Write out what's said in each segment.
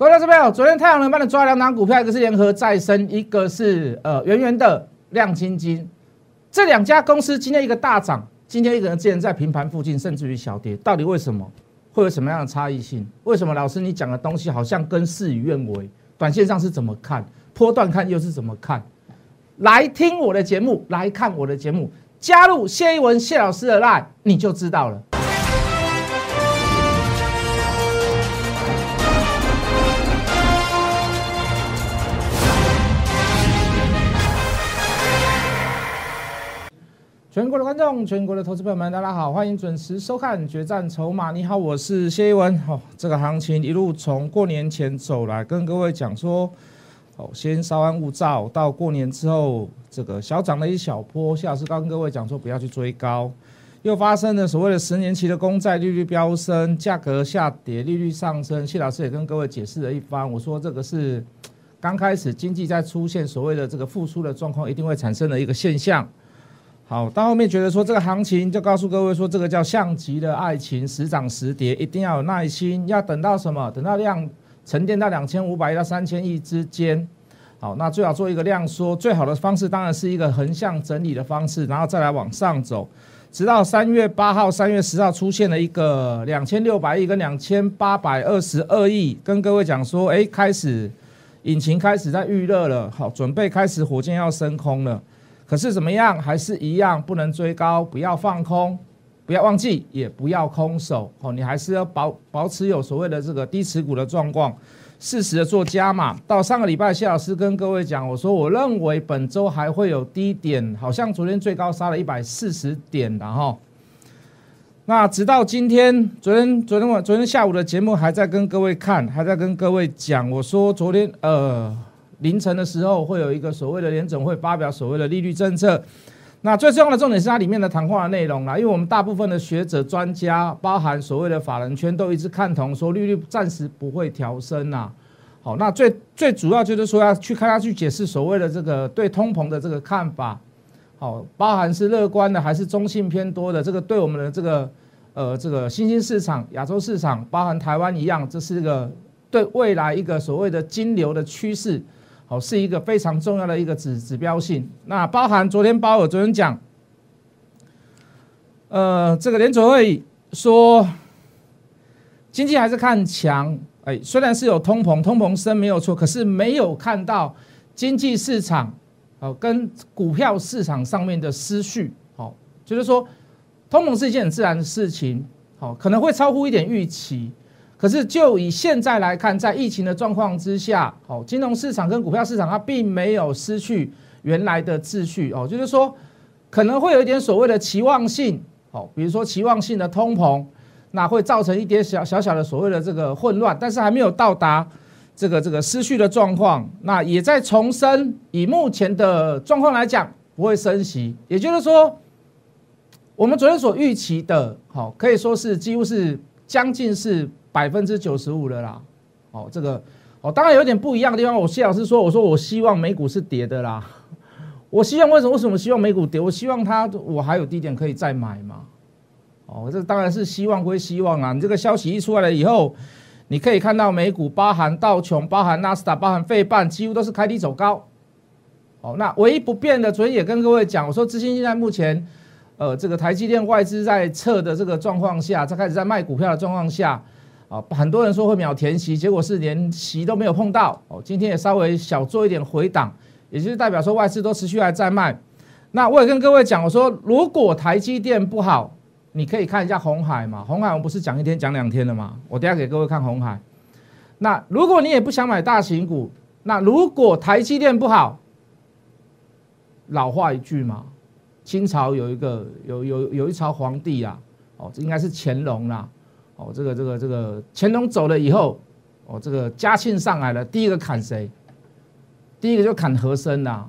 各位老师朋友，昨天太阳能帮你抓两档股票，一个是联合再生，一个是呃圆圆的亮晶晶。这两家公司今天一个大涨，今天一个人竟然在平盘附近，甚至于小跌，到底为什么？会有什么样的差异性？为什么老师你讲的东西好像跟事与愿违？短线上是怎么看？波段看又是怎么看？来听我的节目，来看我的节目，加入谢一文谢老师的 line，你就知道了。全国的观众，全国的投资朋友们，大家好，欢迎准时收看《决战筹码》。你好，我是谢一文。好，这个行情一路从过年前走来，跟各位讲说，哦，先稍安勿躁，到过年之后，这个小涨了一小波。谢老师刚跟各位讲说，不要去追高，又发生了所谓的十年期的公债利率飙升，价格下跌，利率上升。谢老师也跟各位解释了一番，我说这个是刚开始经济在出现所谓的这个复苏的状况，一定会产生的一个现象。好，到后面觉得说这个行情就告诉各位说，这个叫象棋的爱情，时涨时跌，一定要有耐心，要等到什么？等到量沉淀到两千五百亿到三千亿之间。好，那最好做一个量缩，最好的方式当然是一个横向整理的方式，然后再来往上走，直到三月八号、三月十号出现了一个两千六百亿跟两千八百二十二亿，跟各位讲说，哎，开始引擎开始在预热了，好，准备开始火箭要升空了。可是怎么样，还是一样不能追高，不要放空，不要忘记，也不要空手哦。你还是要保保持有所谓的这个低持股的状况，适时的做加码。到上个礼拜，谢老师跟各位讲，我说我认为本周还会有低点，好像昨天最高杀了一百四十点的哈。那直到今天，昨天昨天晚昨天下午的节目还在跟各位看，还在跟各位讲，我说昨天呃。凌晨的时候会有一个所谓的联总会发表所谓的利率政策，那最重要的重点是它里面的谈话的内容啦。因为我们大部分的学者专家，包含所谓的法人圈，都一直看同说利率暂时不会调升呐。好，那最最主要就是说要去看他去解释所谓的这个对通膨的这个看法，好，包含是乐观的还是中性偏多的，这个对我们的这个呃这个新兴市场、亚洲市场，包含台湾一样，这是一个对未来一个所谓的金流的趋势。好，是一个非常重要的一个指指标性。那包含昨天鲍尔昨天讲，呃，这个联储会说经济还是看强。哎，虽然是有通膨，通膨升没有错，可是没有看到经济市场哦跟股票市场上面的失序。好，就是说通膨是一件很自然的事情。好，可能会超乎一点预期。可是，就以现在来看，在疫情的状况之下，哦，金融市场跟股票市场它并没有失去原来的秩序哦，就是说可能会有一点所谓的期望性，哦，比如说期望性的通膨，那会造成一点小小小的所谓的这个混乱，但是还没有到达这个这个失序的状况，那也在重申，以目前的状况来讲，不会升息，也就是说，我们昨天所预期的，好，可以说是几乎是将近是。百分之九十五的啦，哦，这个哦，当然有点不一样的地方。我谢老师说，我说我希望美股是跌的啦，我希望为什么为什么希望美股跌？我希望它我还有低点可以再买嘛，哦，这当然是希望归希望啊。你这个消息一出来了以后，你可以看到美股包含道琼、包含纳斯达、包含费半，几乎都是开低走高。哦，那唯一不变的，昨天也跟各位讲，我说资金现在目前，呃，这个台积电外资在撤的这个状况下，在开始在卖股票的状况下。啊，很多人说会秒填息，结果是连息都没有碰到。哦，今天也稍微小做一点回档，也就是代表说外资都持续还在卖。那我也跟各位讲，我说如果台积电不好，你可以看一下红海嘛。红海我们不是讲一天讲两天的嘛？我等下给各位看红海。那如果你也不想买大型股，那如果台积电不好，老话一句嘛，清朝有一个有有有一朝皇帝啊，哦，这应该是乾隆啦。哦，这个这个这个乾隆走了以后，哦，这个嘉庆上来了，第一个砍谁？第一个就砍和珅呐。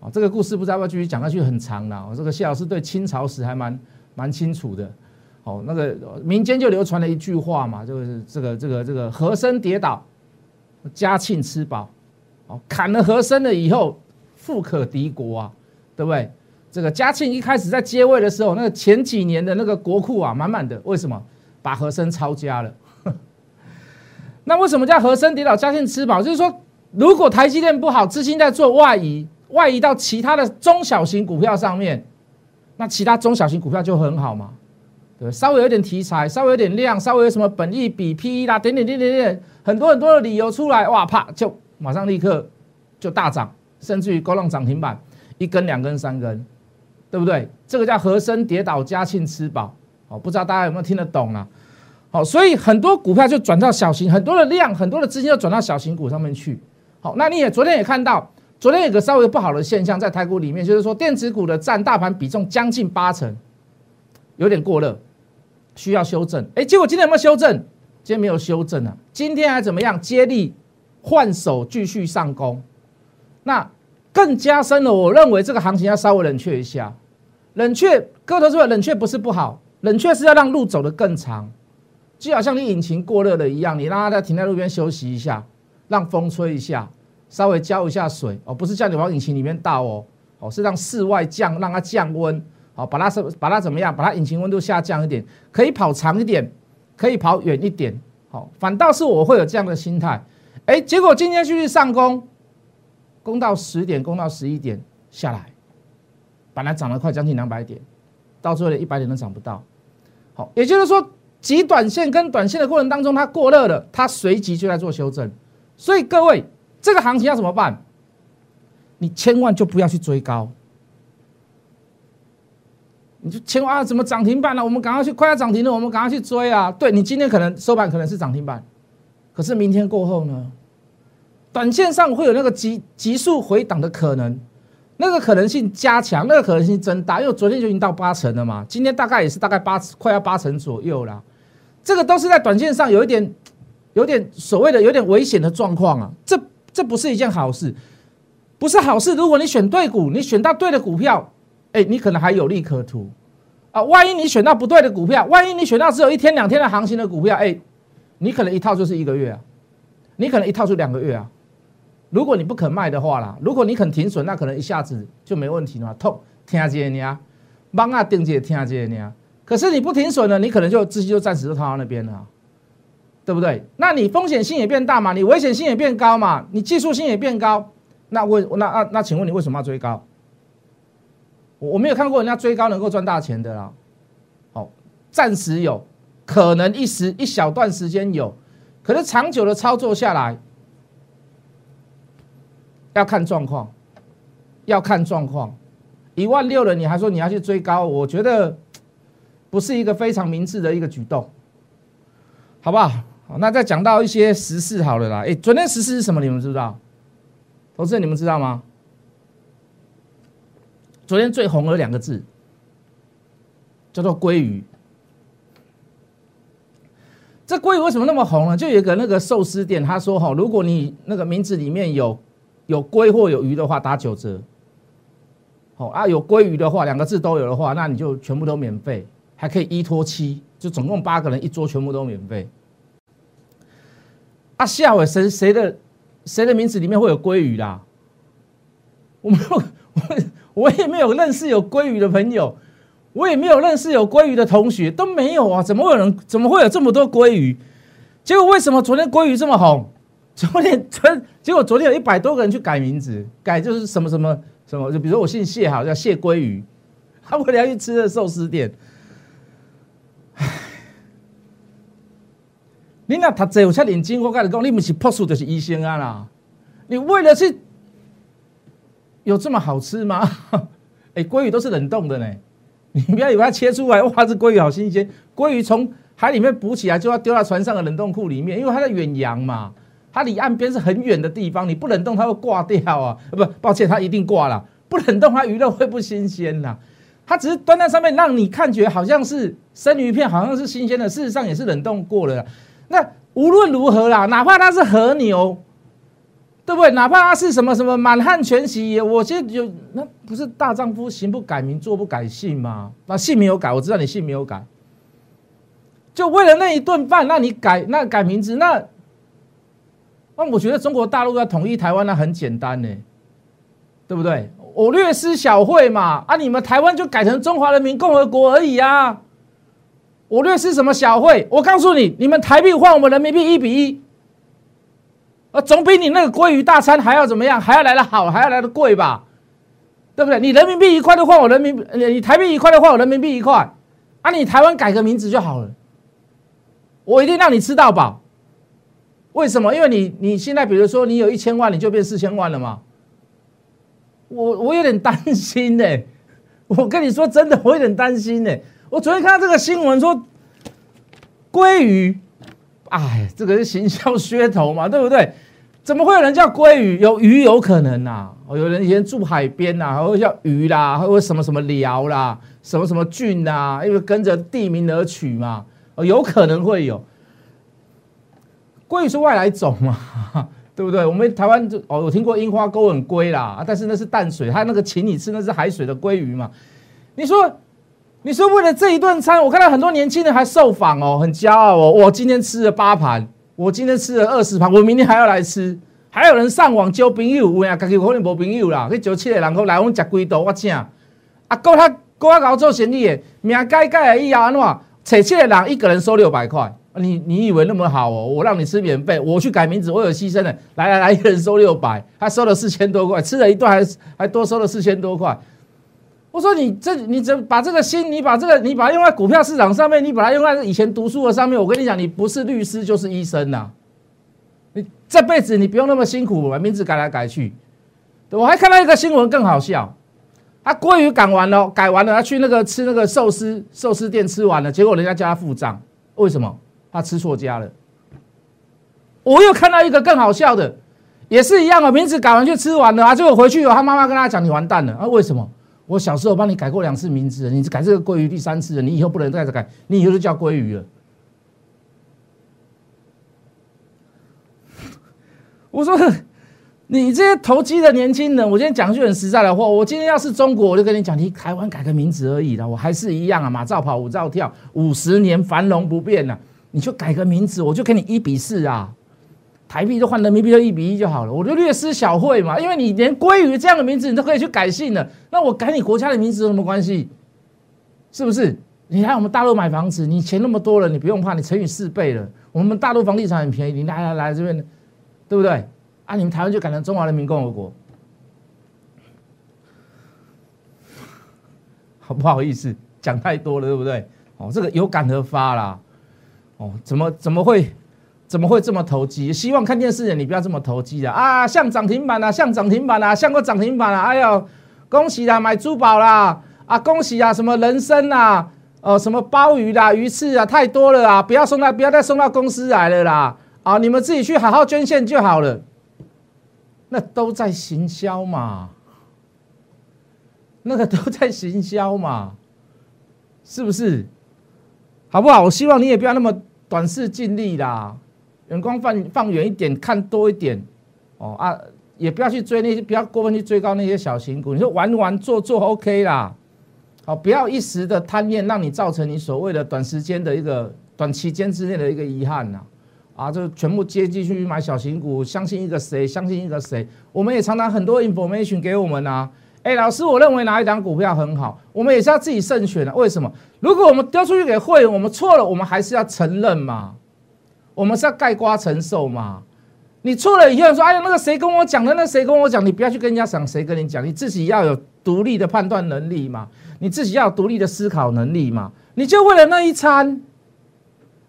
哦，这个故事不知道要不要继续讲下去，很长了。我这个谢老师对清朝史还蛮蛮清楚的。哦，那个民间就流传了一句话嘛，就是这个这个这个和珅跌倒，嘉庆吃饱。哦，砍了和珅了以后，富可敌国啊，对不对？这个嘉庆一开始在接位的时候，那个前几年的那个国库啊，满满的，为什么？把和珅抄家了，那为什么叫和生跌倒嘉庆吃饱？就是说，如果台积电不好，资金在做外移，外移到其他的中小型股票上面，那其他中小型股票就很好嘛，对稍微有点题材，稍微有点量，稍微有什么本益比 P E 啦，点点点点点，很多很多的理由出来，哇，啪就马上立刻就大涨，甚至于高浪涨停板，一根两根三根，对不对？这个叫和生跌倒嘉庆吃饱，哦，不知道大家有没有听得懂啊？好，所以很多股票就转到小型，很多的量，很多的资金就转到小型股上面去。好，那你也昨天也看到，昨天有个稍微不好的现象在台股里面，就是说电子股的占大盘比重将近八成，有点过热，需要修正。哎，结果今天有没有修正？今天没有修正啊，今天还怎么样？接力换手继续上攻，那更加深了。我认为这个行情要稍微冷却一下，冷却，各位投资者，冷却不是不好，冷却是要让路走得更长。就好像你引擎过热了一样，你让它在停在路边休息一下，让风吹一下，稍微浇一下水哦，不是叫你往引擎里面倒哦，哦是让室外降，让它降温，好把它什把它怎么样，把它引擎温度下降一点，可以跑长一点，可以跑远一点，好，反倒是我会有这样的心态，哎，结果今天继续上攻，攻到十点，攻到十一点下来，本来涨了快将近两百点，到最后连一百点都涨不到，好，也就是说。极短线跟短线的过程当中，它过热了，它随即就在做修正。所以各位，这个行情要怎么办？你千万就不要去追高，你就千万啊，怎么涨停板了？我们赶快去，快要涨停了，我们赶快去追啊！对你今天可能收盘可能是涨停板，可是明天过后呢？短线上会有那个急急速回档的可能。那个可能性加强，那个可能性增大，因为昨天就已经到八成了嘛，今天大概也是大概八快要八成左右了。这个都是在短线上有一点，有点所谓的有点危险的状况啊。这这不是一件好事，不是好事。如果你选对股，你选到对的股票，哎，你可能还有利可图啊。万一你选到不对的股票，万一你选到只有一天两天的行情的股票，哎，你可能一套就是一个月啊，你可能一套就两个月啊。如果你不肯卖的话啦，如果你肯停损，那可能一下子就没问题了。痛，听这你啊，忙啊，定姐听这你啊。可是你不停损了，你可能就资金就暂时就套到那边了，对不对？那你风险性也变大嘛，你危险性也变高嘛，你技术性也变高。那为那那那，请问你为什么要追高？我我没有看过人家追高能够赚大钱的啦。好，暂时有可能一时一小段时间有，可是长久的操作下来。要看状况，要看状况。一万六了，你还说你要去追高？我觉得不是一个非常明智的一个举动，好不好？好，那再讲到一些时事好了啦。哎，昨天时事是什么？你们知不知道？投资人你们知道吗？昨天最红的两个字叫做“鲑鱼”。这鲑鱼为什么那么红呢？就有一个那个寿司店，他说：“哈，如果你那个名字里面有。”有龟或有鱼的话打九折，好啊，有鲑鱼的话两个字都有的话，那你就全部都免费，还可以一拖七，就总共八个人一桌全部都免费。啊，下尾谁谁的谁的名字里面会有鲑鱼啦？我没有，我我也没有认识有鲑鱼的朋友，我也没有认识有鲑鱼的同学，都没有啊！怎么会有人？怎么会有这么多鲑鱼？结果为什么昨天鲑鱼这么红？昨天昨结果昨天有一百多个人去改名字，改就是什么什么什么，就比如说我姓谢，好叫谢鲑鱼，他为了要去吃的寿司店。唉，你那他这有才眼睛，我跟你讲，你不是朴素就是医生啊啦！你为了去有这么好吃吗？哎，鲑鱼都是冷冻的呢，你不要以为它切出来，哇，这鲑鱼好新鲜，鲑鱼从海里面捕起来就要丢到船上的冷冻库里面，因为它在远洋嘛。它离岸边是很远的地方，你不冷冻它会挂掉啊！不，抱歉，它一定挂了。不冷冻它鱼肉会不新鲜呐。它只是端在上面，让你看觉好像是生鱼片，好像是新鲜的，事实上也是冷冻过了。那无论如何啦，哪怕它是和牛，对不对？哪怕它是什么什么满汉全席，我现在有那不是大丈夫行不改名，坐不改姓吗？那姓没有改，我知道你姓没有改，就为了那一顿饭，那你改那改名字那。那我觉得中国大陆要统一台湾，那很简单呢，对不对？我略施小惠嘛，啊，你们台湾就改成中华人民共和国而已啊。我略施什么小惠？我告诉你，你们台币换我们人民币一比一，啊，总比你那个鲑鱼大餐还要怎么样？还要来的好，还要来的贵吧？对不对？你人民币一块的换我人民币，你台币一块的换我人民币一块，啊，你台湾改个名字就好了。我一定让你吃到饱。为什么？因为你你现在比如说你有一千万，你就变四千万了嘛。我我有点担心呢。我跟你说真的，我有点担心呢。我昨天看到这个新闻说，鲑鱼，哎，这个是行销噱头嘛，对不对？怎么会有人叫鲑鱼？有鱼有可能呐。有人以前住海边呐，还会叫鱼啦，还会什么什么寮啦，什么什么郡呐，因为跟着地名而取嘛。哦，有可能会有。鲑鱼是外来种嘛，对不对？我们台湾就哦，我听过樱花钩吻鲑啦，但是那是淡水，它那个请你吃那是海水的鲑鱼嘛。你说，你说为了这一顿餐，我看到很多年轻人还受访哦，很骄傲哦。我今天吃了八盘，我今天吃了二十盘，我明天还要来吃。还有人上网交朋友，有啊，家己可能无朋友啦，去招七个人口来，我食几道我请。啊，够他够他搞做生意的，名改改以后安怎？找七个人一个人收六百块，你你以为那么好哦？我让你吃免费，我去改名字，我有牺牲的。来来来，一人收六百，他收了四千多块，吃了一顿还还多收了四千多块。我说你这你怎把这个心，你把这个你把它用在股票市场上面，你把它用在以前读书的上面。我跟你讲，你不是律师就是医生呐。你这辈子你不用那么辛苦把名字改来改去。我还看到一个新闻更好笑，他鲑鱼改完了，改完了，他去那个吃那个寿司寿司店吃完了，结果人家叫他付账，为什么？他吃错家了。我又看到一个更好笑的，也是一样的，名字改完就吃完了啊，结果回去他妈妈跟他讲，你完蛋了啊？为什么？我小时候帮你改过两次名字，你改这个鲑鱼第三次了，你以后不能再改，你以后就叫鲑鱼了。我说，你这些投机的年轻人，我今天讲句很实在的话，我今天要是中国，我就跟你讲，你台湾改个名字而已啦，我还是一样啊，马照跑，舞照跳，五十年繁荣不变呐，你就改个名字，我就给你一比四啊。台币都换人民币就一比一就好了，我就略施小惠嘛。因为你连鲑鱼这样的名字你都可以去改姓了，那我改你国家的名字有什么关系？是不是？你来我们大陆买房子，你钱那么多了，你不用怕，你乘以四倍了。我们大陆房地产很便宜，你来来来这边，对不对？啊，你们台湾就改成中华人民共和国，好不好意思？讲太多了，对不对？哦，这个有感而发啦。哦，怎么怎么会？怎么会这么投机？希望看电视的你不要这么投机啊！啊，像涨停板啊，像涨停板啊，像个涨停板啊！哎呦，恭喜啦，买珠宝啦！啊，恭喜啊，什么人参啊，哦，什么鲍鱼啦、鱼翅啊，太多了啊！不要送到，不要再送到公司来了啦！啊，你们自己去好好捐献就好了。那都在行销嘛，那个都在行销嘛，是不是？好不好？我希望你也不要那么短视尽力啦。眼光放放远一点，看多一点，哦啊，也不要去追那些，不要过分去追高那些小型股。你说玩玩做做 OK 啦，好，不要一时的贪念，让你造成你所谓的短时间的一个短期间之内的一个遗憾呐，啊，就全部接进去买小型股，相信一个谁，相信一个谁。我们也常常很多 information 给我们啊，哎，老师，我认为哪一档股票很好，我们也是要自己慎选的。为什么？如果我们丢出去给会员，我们错了，我们还是要承认嘛。我们是要盖瓜承受嘛？你错了以后说，哎呀，那个谁跟我讲的？那谁跟我讲？你不要去跟人家讲，谁跟你讲？你自己要有独立的判断能力嘛？你自己要有独立的思考能力嘛？你就为了那一餐，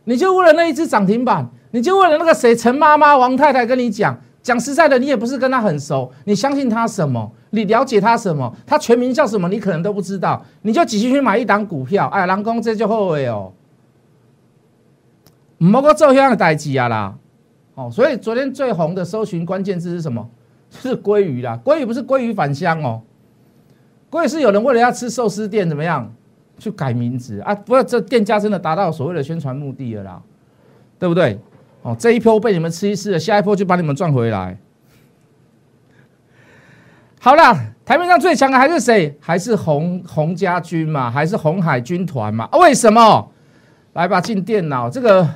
你就为了那一只涨停板，你就为了那个谁陈妈妈、王太太跟你讲，讲实在的，你也不是跟他很熟，你相信他什么？你了解他什么？他全名叫什么？你可能都不知道，你就继续去买一档股票，哎，人工这就后悔哦。唔好个做这样的代志啊啦，哦，所以昨天最红的搜寻关键字是什么？是鲑鱼啦，鲑鱼不是鲑鱼返乡哦，鲑鱼是有人为了要吃寿司店怎么样去改名字啊？不过这店家真的达到所谓的宣传目的了啦，对不对？哦，这一波被你们吃一次，下一波就把你们赚回来。好了，台面上最强的还是谁？还是红红家军嘛？还是红海军团嘛？为什么？来吧，进电脑这个。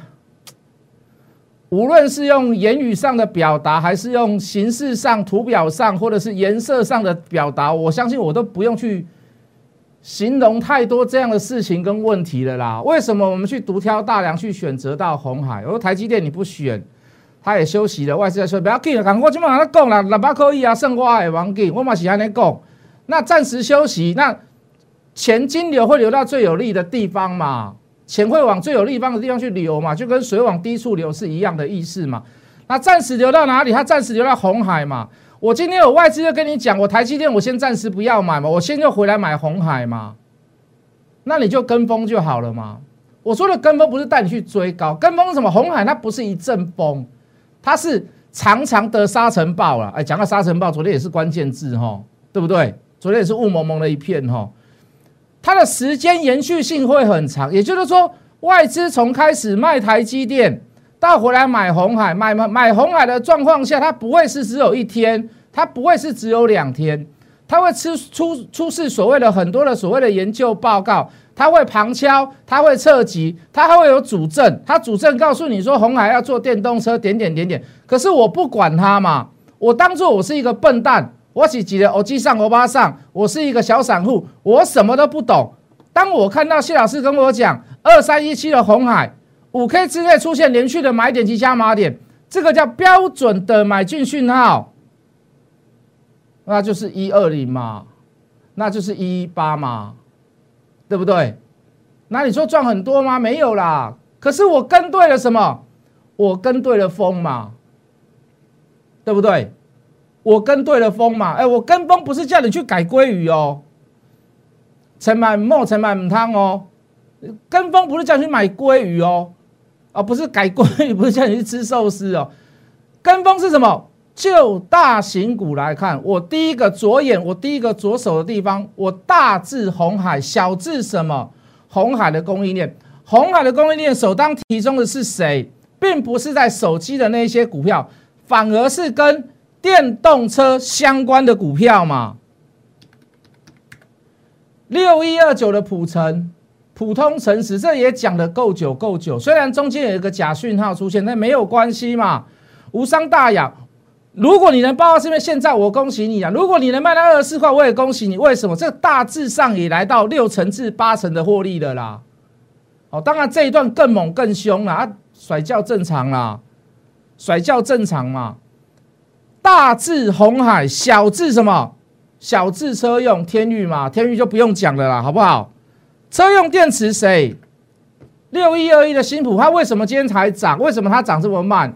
无论是用言语上的表达，还是用形式上、图表上，或者是颜色上的表达，我相信我都不用去形容太多这样的事情跟问题了啦。为什么我们去独挑大梁去选择到红海？而台积电你不选，他也休息了，外资在说不要紧，赶快今晚跟他讲了，六百可以啊，剩我也忘记，我嘛是安尼讲，那暂时休息，那钱金流会流到最有利的地方嘛，钱会往最有利方的地方去流嘛，就跟水往低处流是一样的意思嘛。那暂时流到哪里？它暂时流到红海嘛。我今天有外资就跟你讲，我台积电我先暂时不要买嘛，我先就回来买红海嘛。那你就跟风就好了嘛。我说的跟风不是带你去追高，跟风什么？红海它不是一阵风，它是长长的沙尘暴了。哎，讲到沙尘暴，昨天也是关键字哈，对不对？昨天也是雾蒙蒙的一片哈。它的时间延续性会很长，也就是说，外资从开始卖台积电。倒回来买红海，买买买红海的状况下，它不会是只有一天，它不会是只有两天，它会出出出示所谓的很多的所谓的研究报告，它会旁敲，它会侧击，它还会有主证，它主证告诉你说红海要做电动车，点点点点。可是我不管它嘛，我当做我是一个笨蛋，我只记得我机上欧巴上，我是一个小散户，我什么都不懂。当我看到谢老师跟我讲二三一七的红海。五 K 之内出现连续的买点及加码点，这个叫标准的买进讯号，那就是一二零嘛，那就是一一八嘛，对不对？那你说赚很多吗？没有啦。可是我跟对了什么？我跟对了风嘛，对不对？我跟对了风嘛。哎，我跟风不是叫你去改鲑鱼哦，成买莫成买唔汤哦，跟风不是叫你去买鲑鱼哦。而不是改规，不是叫你去吃寿司哦。跟风是什么？就大型股来看，我第一个左眼，我第一个左手的地方，我大字红海，小至什么？红海的供应链，红海的供应链首当其冲的是谁？并不是在手机的那些股票，反而是跟电动车相关的股票嘛。六一二九的普成。普通诚实，这也讲的够久够久。虽然中间有一个假讯号出现，但没有关系嘛，无伤大雅。如果你能报到这边，现在我恭喜你啊！如果你能卖到二十四块，我也恭喜你。为什么？这大致上也来到六成至八成的获利了啦。哦，当然这一段更猛更凶了啊！甩轿正常啦，甩轿正常嘛。大致红海，小致什么？小致车用天域嘛，天域就不用讲了啦，好不好？车用电池谁？六一二一的新普，它为什么今天才涨？为什么它涨这么慢？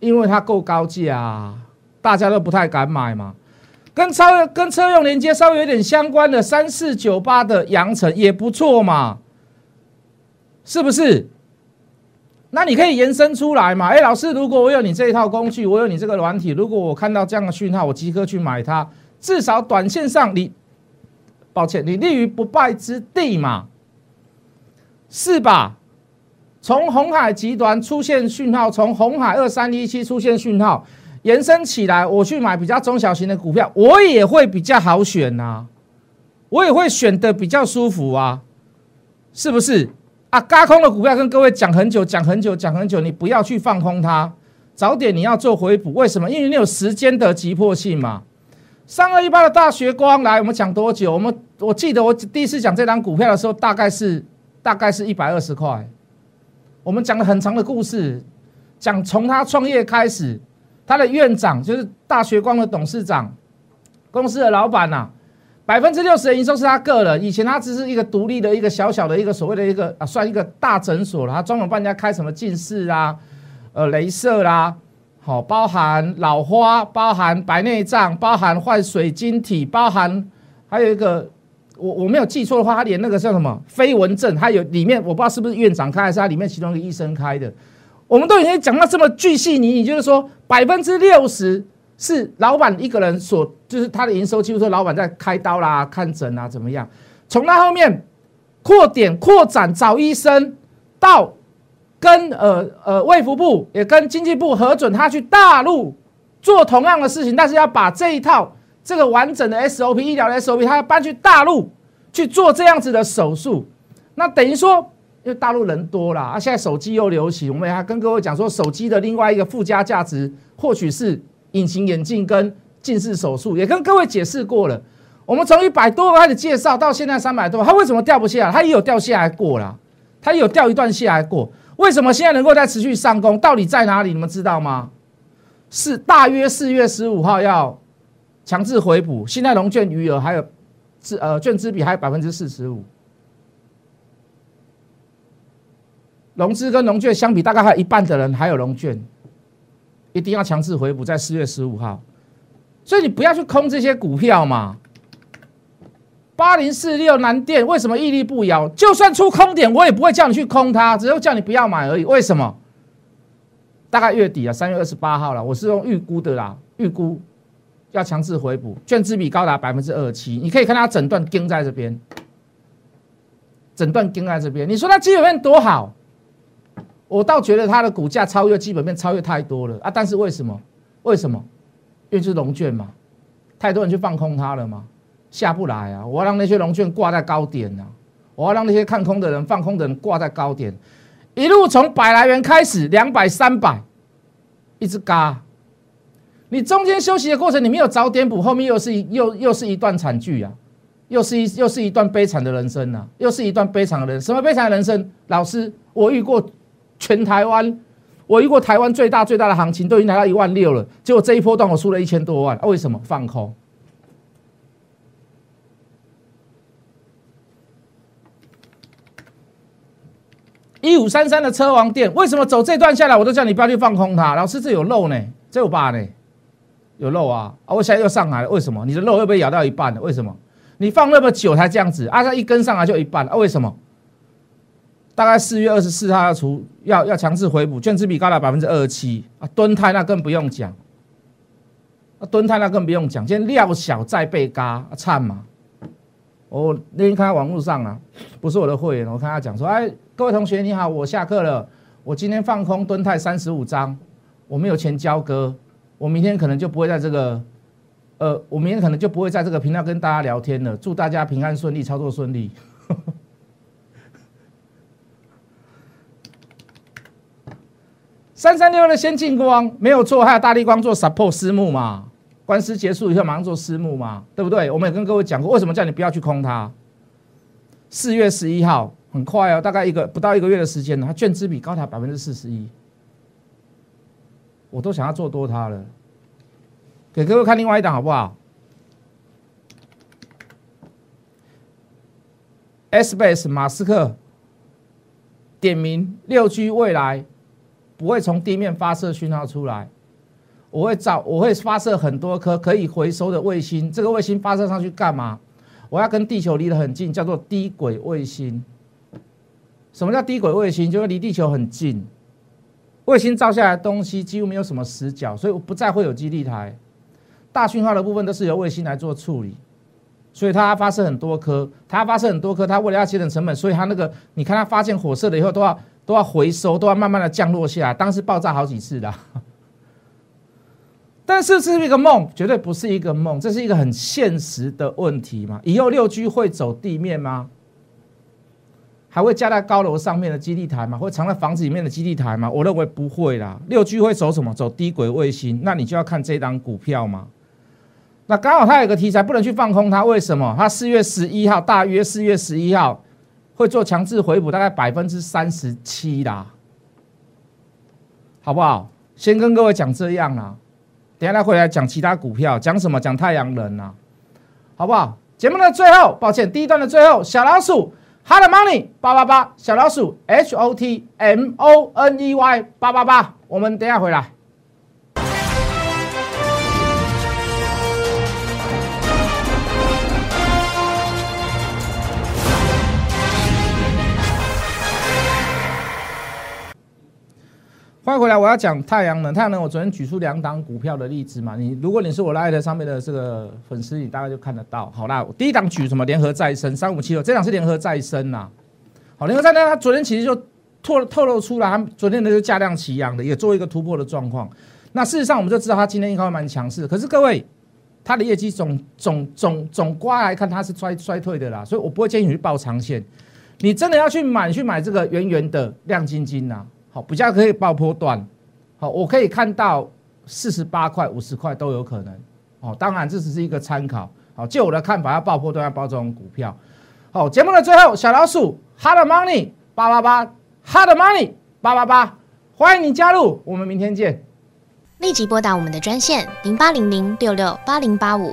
因为它够高价，大家都不太敢买嘛。跟车跟车用连接稍微有点相关的三四九八的阳城也不错嘛，是不是？那你可以延伸出来嘛？哎，老师，如果我有你这一套工具，我有你这个软体，如果我看到这样的讯号，我即刻去买它，至少短线上你。抱歉，你立于不败之地嘛？是吧？从红海集团出现讯号，从红海二三一七出现讯号，延伸起来，我去买比较中小型的股票，我也会比较好选呐，我也会选的比较舒服啊，是不是？啊，嘎空的股票跟各位讲很久，讲很久，讲很久，你不要去放空它，早点你要做回补，为什么？因为你有时间的急迫性嘛。三二一八的大学光来，我们讲多久？我们我记得我第一次讲这张股票的时候，大概是大概是一百二十块。我们讲了很长的故事，讲从他创业开始，他的院长就是大学光的董事长，公司的老板呐，百分之六十的营收是他个人。以前他只是一个独立的一个小小的一个所谓的一个啊，算一个大诊所了，他专门帮人家开什么近视啊，呃，镭射啦。好，包含老花，包含白内障，包含坏水晶体，包含还有一个，我我没有记错的话，他连那个叫什么飞蚊症，他有里面我不知道是不是院长开，还是他里面其中一个医生开的。我们都已经讲到这么巨细靡遗，就是说百分之六十是老板一个人所，就是他的营收，就是说老板在开刀啦、看诊啊怎么样，从那后面扩点、扩展、找医生到。跟呃呃卫福部也跟经济部核准，他去大陆做同样的事情，但是要把这一套这个完整的 SOP 医疗的 SOP，他要搬去大陆去做这样子的手术。那等于说，因为大陆人多了啊，现在手机又流行，我们还跟各位讲说，手机的另外一个附加价值，或许是隐形眼镜跟近视手术，也跟各位解释过了。我们从一百多开始介绍到现在三百多，它为什么掉不下来？它也有掉下来过了，它也有掉一段下来过。为什么现在能够在持续上攻？到底在哪里？你们知道吗？是大约四月十五号要强制回补，现在融券余额还有资呃券资比还有百分之四十五，融资跟融券相比，大概还有一半的人还有融券，一定要强制回补在四月十五号，所以你不要去空这些股票嘛。八零四六南电为什么屹立不摇？就算出空点，我也不会叫你去空它，只是叫你不要买而已。为什么？大概月底啊，三月二十八号了，我是用预估的啦，预估要强制回补，券资比高达百分之二七。你可以看它整段盯在这边，整段盯在这边。你说它基本面多好？我倒觉得它的股价超越基本面超越太多了啊！但是为什么？为什么？因为是龙券嘛，太多人去放空它了嘛。下不来啊！我要让那些龙券挂在高点啊！我要让那些看空的人、放空的人挂在高点，一路从百来元开始，两百、三百，一直嘎。你中间休息的过程，你没有早点补，后面又是又又是一段惨剧啊！又是一又是一段悲惨的人生啊！又是一段悲惨的人，什么悲惨的人生？老师，我遇过全台湾，我遇过台湾最大最大的行情，都已经来到一万六了，结果这一波段我输了一千多万，为什么？放空。一五三三的车王店为什么走这段下来，我都叫你不要去放空它。老师，这有漏呢，这有疤呢，有漏啊！啊，我现在又上来了，为什么？你的肉又被咬到一半了？为什么？你放那么久才这样子？啊，它一根上来就一半啊？为什么？大概四月二十四号要出，要要强制回补，券资比高达百分之二十七啊！吨泰那更不用讲，啊，吨泰那更不用讲，今天料小再被嘎，惨嘛！我那天看到网络上啊，不是我的会员，我看他讲说，哎，各位同学你好，我下课了，我今天放空蹲泰三十五张，我没有钱交割，我明天可能就不会在这个，呃，我明天可能就不会在这个频道跟大家聊天了，祝大家平安顺利，操作顺利。三三六的先进光没有错，还有大力光做 support 私募嘛？官司结束以后马上做私募嘛，对不对？我们也跟各位讲过，为什么叫你不要去空它？四月十一号很快哦，大概一个不到一个月的时间，它券资比高达百分之四十一，我都想要做多它了。给各位看另外一档好不好？S base 马斯克点名六 G 未来不会从地面发射讯号出来。我会造，我会发射很多颗可以回收的卫星。这个卫星发射上去干嘛？我要跟地球离得很近，叫做低轨卫星。什么叫低轨卫星？就是离地球很近，卫星照下来的东西几乎没有什么死角，所以我不再会有基地台。大讯号的部分都是由卫星来做处理，所以它发射很多颗，它发射很多颗，它为了要节省成本，所以它那个你看它发现火射了以后都要都要回收，都要慢慢的降落下来，当时爆炸好几次的。但是这是一个梦，绝对不是一个梦，这是一个很现实的问题嘛？以后六 G 会走地面吗？还会加在高楼上面的基地台吗？会藏在房子里面的基地台吗？我认为不会啦。六 G 会走什么？走低轨卫星？那你就要看这档股票嘛。那刚好它有个题材，不能去放空它。为什么？它四月十一号，大约四月十一号会做强制回补，大概百分之三十七啦，好不好？先跟各位讲这样啦。等下再回来讲其他股票，讲什么？讲太阳能啊，好不好？节目的最后，抱歉，第一段的最后，小老鼠 Hot Money 八八八，小老鼠 H O T M O N E Y 八八八，我们等下回来。欢迎回来，我要讲太阳能。太阳能，我昨天举出两档股票的例子嘛。你如果你是我 Light 上面的这个粉丝，你大概就看得到。好啦，第一档举什么？联合再生三五七六，这档是联合再生呐。好，联合再生它昨天其实就透透露出来，它昨天的是价量齐扬的，也做一个突破的状况。那事实上我们就知道它今天应该会蛮强势。可是各位，它的业绩总总总总刮来看，它是衰衰退的啦。所以我不会建议你去报长线。你真的要去买，去买这个圆圆的亮晶晶呐。好，比较可以爆破段，好，我可以看到四十八块、五十块都有可能。哦，当然这只是一个参考。好，就我的看法，要爆破段要爆这种股票。好，节目的最后，小老鼠 Hard Money 八八八，Hard Money 八八八，欢迎你加入，我们明天见。立即拨打我们的专线零八零零六六八零八五